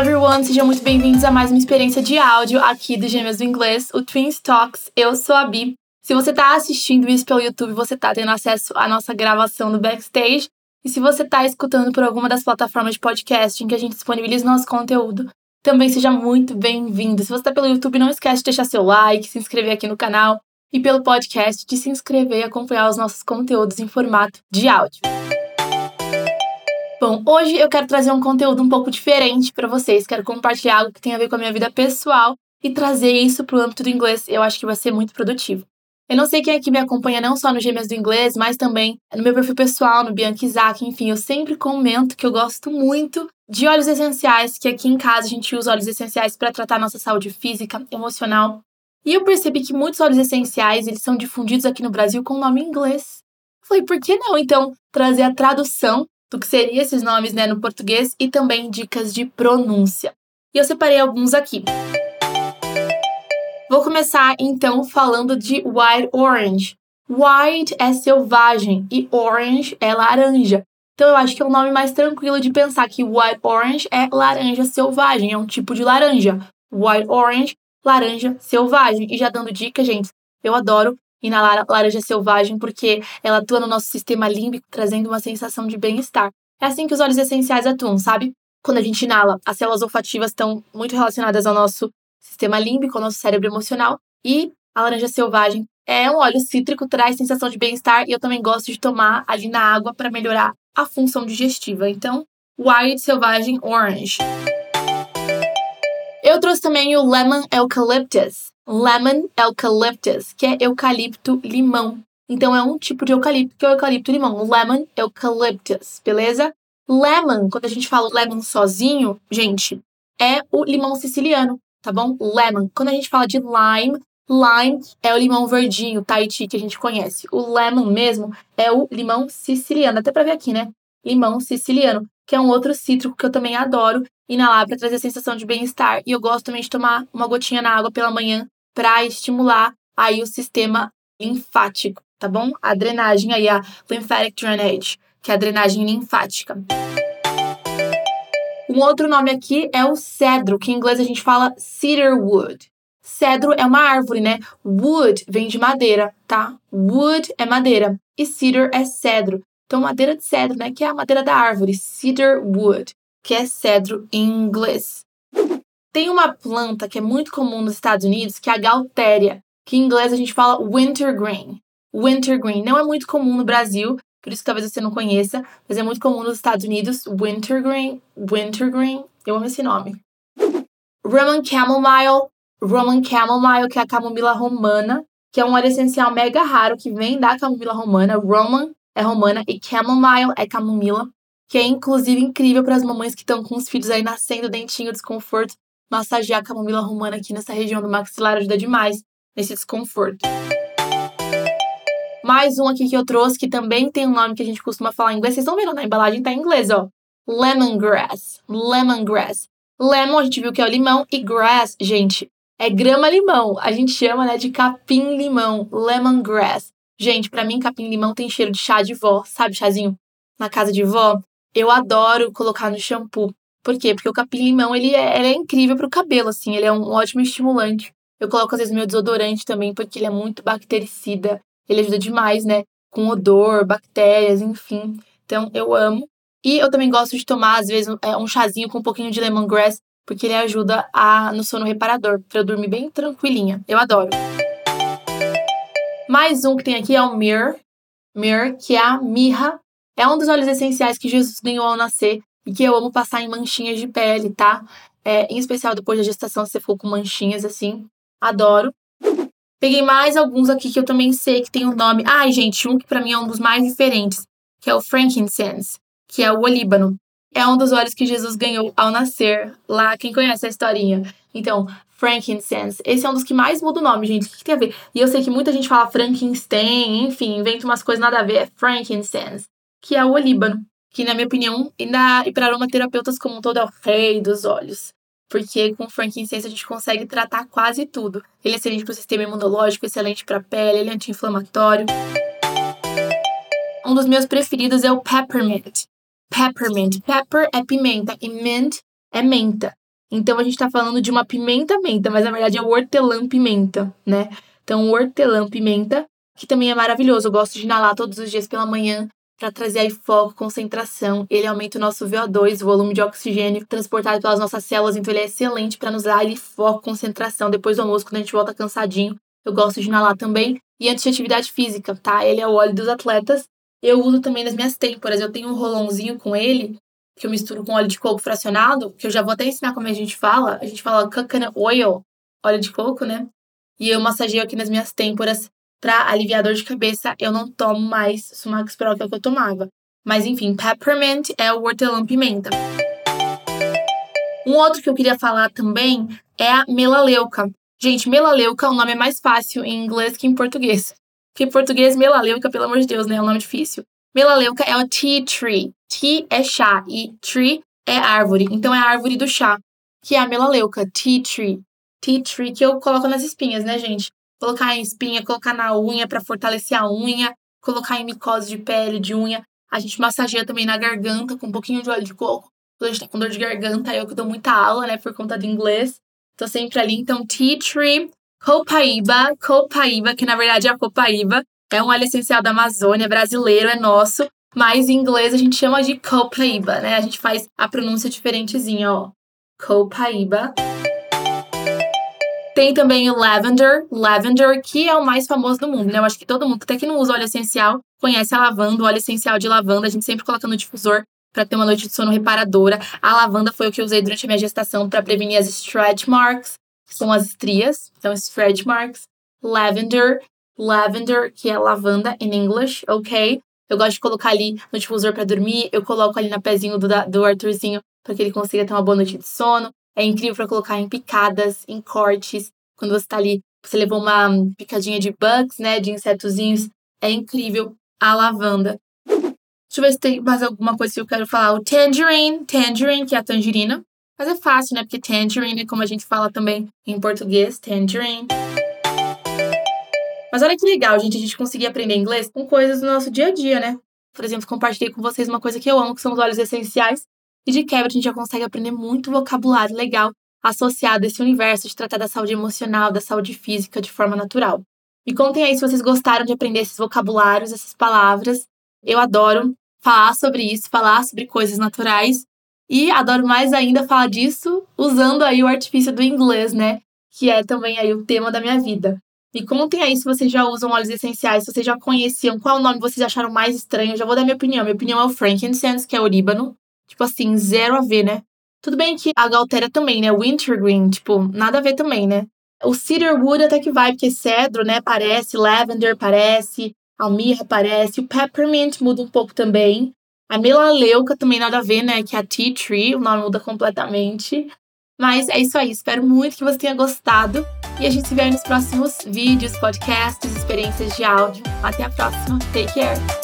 everyone! Sejam muito bem-vindos a mais uma experiência de áudio aqui do Gêmeas do Inglês, o Twin Talks. Eu sou a Bi. Se você está assistindo isso pelo YouTube, você está tendo acesso à nossa gravação do backstage. E se você está escutando por alguma das plataformas de podcast em que a gente disponibiliza nosso conteúdo, também seja muito bem-vindo. Se você está pelo YouTube, não esquece de deixar seu like, se inscrever aqui no canal e pelo podcast de se inscrever e acompanhar os nossos conteúdos em formato de áudio. Bom, hoje eu quero trazer um conteúdo um pouco diferente para vocês. Quero compartilhar algo que tem a ver com a minha vida pessoal e trazer isso para o âmbito do inglês. Eu acho que vai ser muito produtivo. Eu não sei quem aqui me acompanha não só no Gêmeas do Inglês, mas também no meu perfil pessoal, no Bianca Isaac, enfim, eu sempre comento que eu gosto muito de óleos essenciais, que aqui em casa a gente usa óleos essenciais para tratar nossa saúde física, emocional. E eu percebi que muitos óleos essenciais, eles são difundidos aqui no Brasil com o nome inglês. falei, por que não então trazer a tradução do que seriam esses nomes, né, no português e também dicas de pronúncia. E eu separei alguns aqui. Vou começar então falando de Wild Orange. Wild é selvagem e Orange é laranja. Então eu acho que é um nome mais tranquilo de pensar que Wild Orange é laranja selvagem, é um tipo de laranja. Wild Orange, laranja selvagem. E já dando dica, gente, eu adoro inalar laranja selvagem porque ela atua no nosso sistema límbico, trazendo uma sensação de bem-estar. É assim que os óleos essenciais atuam, sabe? Quando a gente inala, as células olfativas estão muito relacionadas ao nosso sistema límbico, ao nosso cérebro emocional. E a laranja selvagem é um óleo cítrico, traz sensação de bem-estar e eu também gosto de tomar ali na água para melhorar a função digestiva. Então, Wild Selvagem Orange. Eu trouxe também o Lemon Eucalyptus. Lemon Eucalyptus, que é eucalipto limão. Então é um tipo de eucalipto que é o eucalipto limão. Lemon Eucalyptus, beleza? Lemon, quando a gente fala lemon sozinho, gente, é o limão siciliano tá bom? Lemon. Quando a gente fala de lime, lime é o limão verdinho, Tahiti, que a gente conhece. O lemon mesmo é o limão siciliano, até pra ver aqui, né? Limão siciliano, que é um outro cítrico que eu também adoro inalar para trazer a sensação de bem-estar. E eu gosto também de tomar uma gotinha na água pela manhã para estimular aí o sistema linfático, tá bom? A drenagem aí, a lymphatic drainage, que é a drenagem linfática. Um outro nome aqui é o cedro, que em inglês a gente fala cedar wood. Cedro é uma árvore, né? Wood vem de madeira, tá? Wood é madeira e cedar é cedro. Então, madeira de cedro, né? Que é a madeira da árvore. Cedar wood, que é cedro em inglês. Tem uma planta que é muito comum nos Estados Unidos, que é a galtéria, que em inglês a gente fala wintergreen. Wintergreen não é muito comum no Brasil, por isso talvez você não conheça, mas é muito comum nos Estados Unidos, wintergreen, wintergreen, eu amo esse nome. Roman Chamomile, Roman Chamomile, que é a camomila romana, que é um óleo essencial mega raro que vem da camomila romana. Roman é romana e Chamomile é camomila, que é inclusive incrível para as mamães que estão com os filhos aí nascendo, dentinho, desconforto. Massagear a camomila romana aqui nessa região do maxilar ajuda demais nesse desconforto. Mais um aqui que eu trouxe, que também tem um nome que a gente costuma falar em inglês. Vocês estão vendo na embalagem, tá em inglês, ó. Lemongrass. Lemongrass. Lemon, a gente viu que é o limão. E grass, gente, é grama-limão. A gente chama, né, de capim-limão. Lemongrass. Gente, para mim, capim-limão tem cheiro de chá de vó. Sabe, chazinho? Na casa de vó. Eu adoro colocar no shampoo. Por quê? Porque o capim-limão, ele é, ele é incrível pro cabelo, assim. Ele é um ótimo estimulante. Eu coloco, às vezes, meu desodorante também, porque ele é muito bactericida. Ele ajuda demais, né? Com odor, bactérias, enfim. Então, eu amo. E eu também gosto de tomar, às vezes, é, um chazinho com um pouquinho de lemongrass, porque ele ajuda a, no sono reparador, para eu dormir bem tranquilinha. Eu adoro. Mais um que tem aqui é o Mir. Mir, que é a mirra. É um dos óleos essenciais que Jesus ganhou ao nascer e que eu amo passar em manchinhas de pele, tá? É, em especial depois da gestação, se você for com manchinhas assim. Adoro. Peguei mais alguns aqui que eu também sei que tem um nome. Ai, gente, um que para mim é um dos mais diferentes, que é o frankincense, que é o olíbano. É um dos óleos que Jesus ganhou ao nascer, lá, quem conhece a historinha. Então, frankincense. Esse é um dos que mais muda o nome, gente. O que, que tem a ver? E eu sei que muita gente fala Frankenstein, enfim, inventa umas coisas nada a ver. É frankincense, que é o olíbano, que, na minha opinião, na, e para aromaterapeutas como um todo, é o rei dos olhos porque com frankincense a gente consegue tratar quase tudo. Ele é excelente para o sistema imunológico, excelente para a pele, ele é anti-inflamatório. Um dos meus preferidos é o peppermint. Peppermint. Pepper é pimenta e mint é menta. Então a gente tá falando de uma pimenta-menta, mas na verdade é o hortelã-pimenta, né? Então, hortelã-pimenta, que também é maravilhoso. Eu gosto de inalar todos os dias pela manhã para trazer aí foco, concentração. Ele aumenta o nosso VO2, volume de oxigênio transportado pelas nossas células, então ele é excelente para nos dar ali foco, concentração. Depois do almoço, quando a gente volta cansadinho, eu gosto de inalar também. E antes de atividade física, tá? Ele é o óleo dos atletas. Eu uso também nas minhas têmporas. Eu tenho um rolãozinho com ele, que eu misturo com óleo de coco fracionado, que eu já vou até ensinar como a gente fala. A gente fala coconut oil, óleo de coco, né? E eu massageio aqui nas minhas têmporas para aliviar dor de cabeça, eu não tomo mais Sumax Pro, que é o que eu tomava. Mas enfim, peppermint é o hortelã-pimenta. Um outro que eu queria falar também é a melaleuca. Gente, melaleuca, o nome é mais fácil em inglês que em português. Porque em português, melaleuca, pelo amor de Deus, né? É um nome difícil. Melaleuca é o tea tree. Tea é chá e tree é árvore. Então é a árvore do chá, que é a melaleuca, tea tree. Tea tree que eu coloco nas espinhas, né, gente? Colocar em espinha, colocar na unha para fortalecer a unha, colocar em micose de pele, de unha. A gente massageia também na garganta com um pouquinho de óleo de coco. Quando a gente tá com dor de garganta, eu que dou muita aula, né, por conta do inglês. Tô sempre ali. Então, tea tree, copaíba, copaíba, que na verdade é a copaíba. É um óleo essencial da Amazônia, brasileiro, é nosso. Mas em inglês a gente chama de copaíba, né? A gente faz a pronúncia diferentezinha, ó. Copaíba. Tem também o Lavender, Lavender, que é o mais famoso do mundo, né? Eu acho que todo mundo, até que não usa óleo essencial, conhece a lavanda, o óleo essencial de lavanda. A gente sempre coloca no difusor para ter uma noite de sono reparadora. A lavanda foi o que eu usei durante a minha gestação para prevenir as stretch marks, que são as estrias. Então, stretch marks. Lavender, lavender, que é lavanda em inglês, ok? Eu gosto de colocar ali no difusor para dormir. Eu coloco ali na pezinho do, do Arthurzinho para que ele consiga ter uma boa noite de sono. É incrível para colocar em picadas, em cortes. Quando você tá ali, você levou uma picadinha de bugs, né? De insetozinhos. É incrível a lavanda. Deixa eu ver se tem mais alguma coisa que eu quero falar. O tangerine, tangerine, que é a tangerina. Mas é fácil, né? Porque tangerine é como a gente fala também em português, tangerine. Mas olha que legal, gente, a gente conseguir aprender inglês com coisas do nosso dia a dia, né? Por exemplo, compartilhei com vocês uma coisa que eu amo, que são os óleos essenciais. E de quebra, a gente já consegue aprender muito vocabulário legal associado a esse universo de tratar da saúde emocional, da saúde física de forma natural. Me contem aí se vocês gostaram de aprender esses vocabulários, essas palavras. Eu adoro falar sobre isso, falar sobre coisas naturais. E adoro mais ainda falar disso usando aí o artifício do inglês, né? Que é também aí o tema da minha vida. Me contem aí se vocês já usam óleos essenciais, se vocês já conheciam, qual nome vocês acharam mais estranho. Eu já vou dar minha opinião. Minha opinião é o frankincense, que é oríbano. Tipo assim, zero a ver, né? Tudo bem que a Galtéria também, né? Wintergreen, tipo, nada a ver também, né? O Cedarwood até que vai, porque cedro, né? Parece, lavender parece, almirra parece, o peppermint muda um pouco também. A melaleuca também nada a ver, né? Que é a tea tree, o nome muda completamente. Mas é isso aí, espero muito que você tenha gostado. E a gente se vê nos próximos vídeos, podcasts, experiências de áudio. Até a próxima. Take care!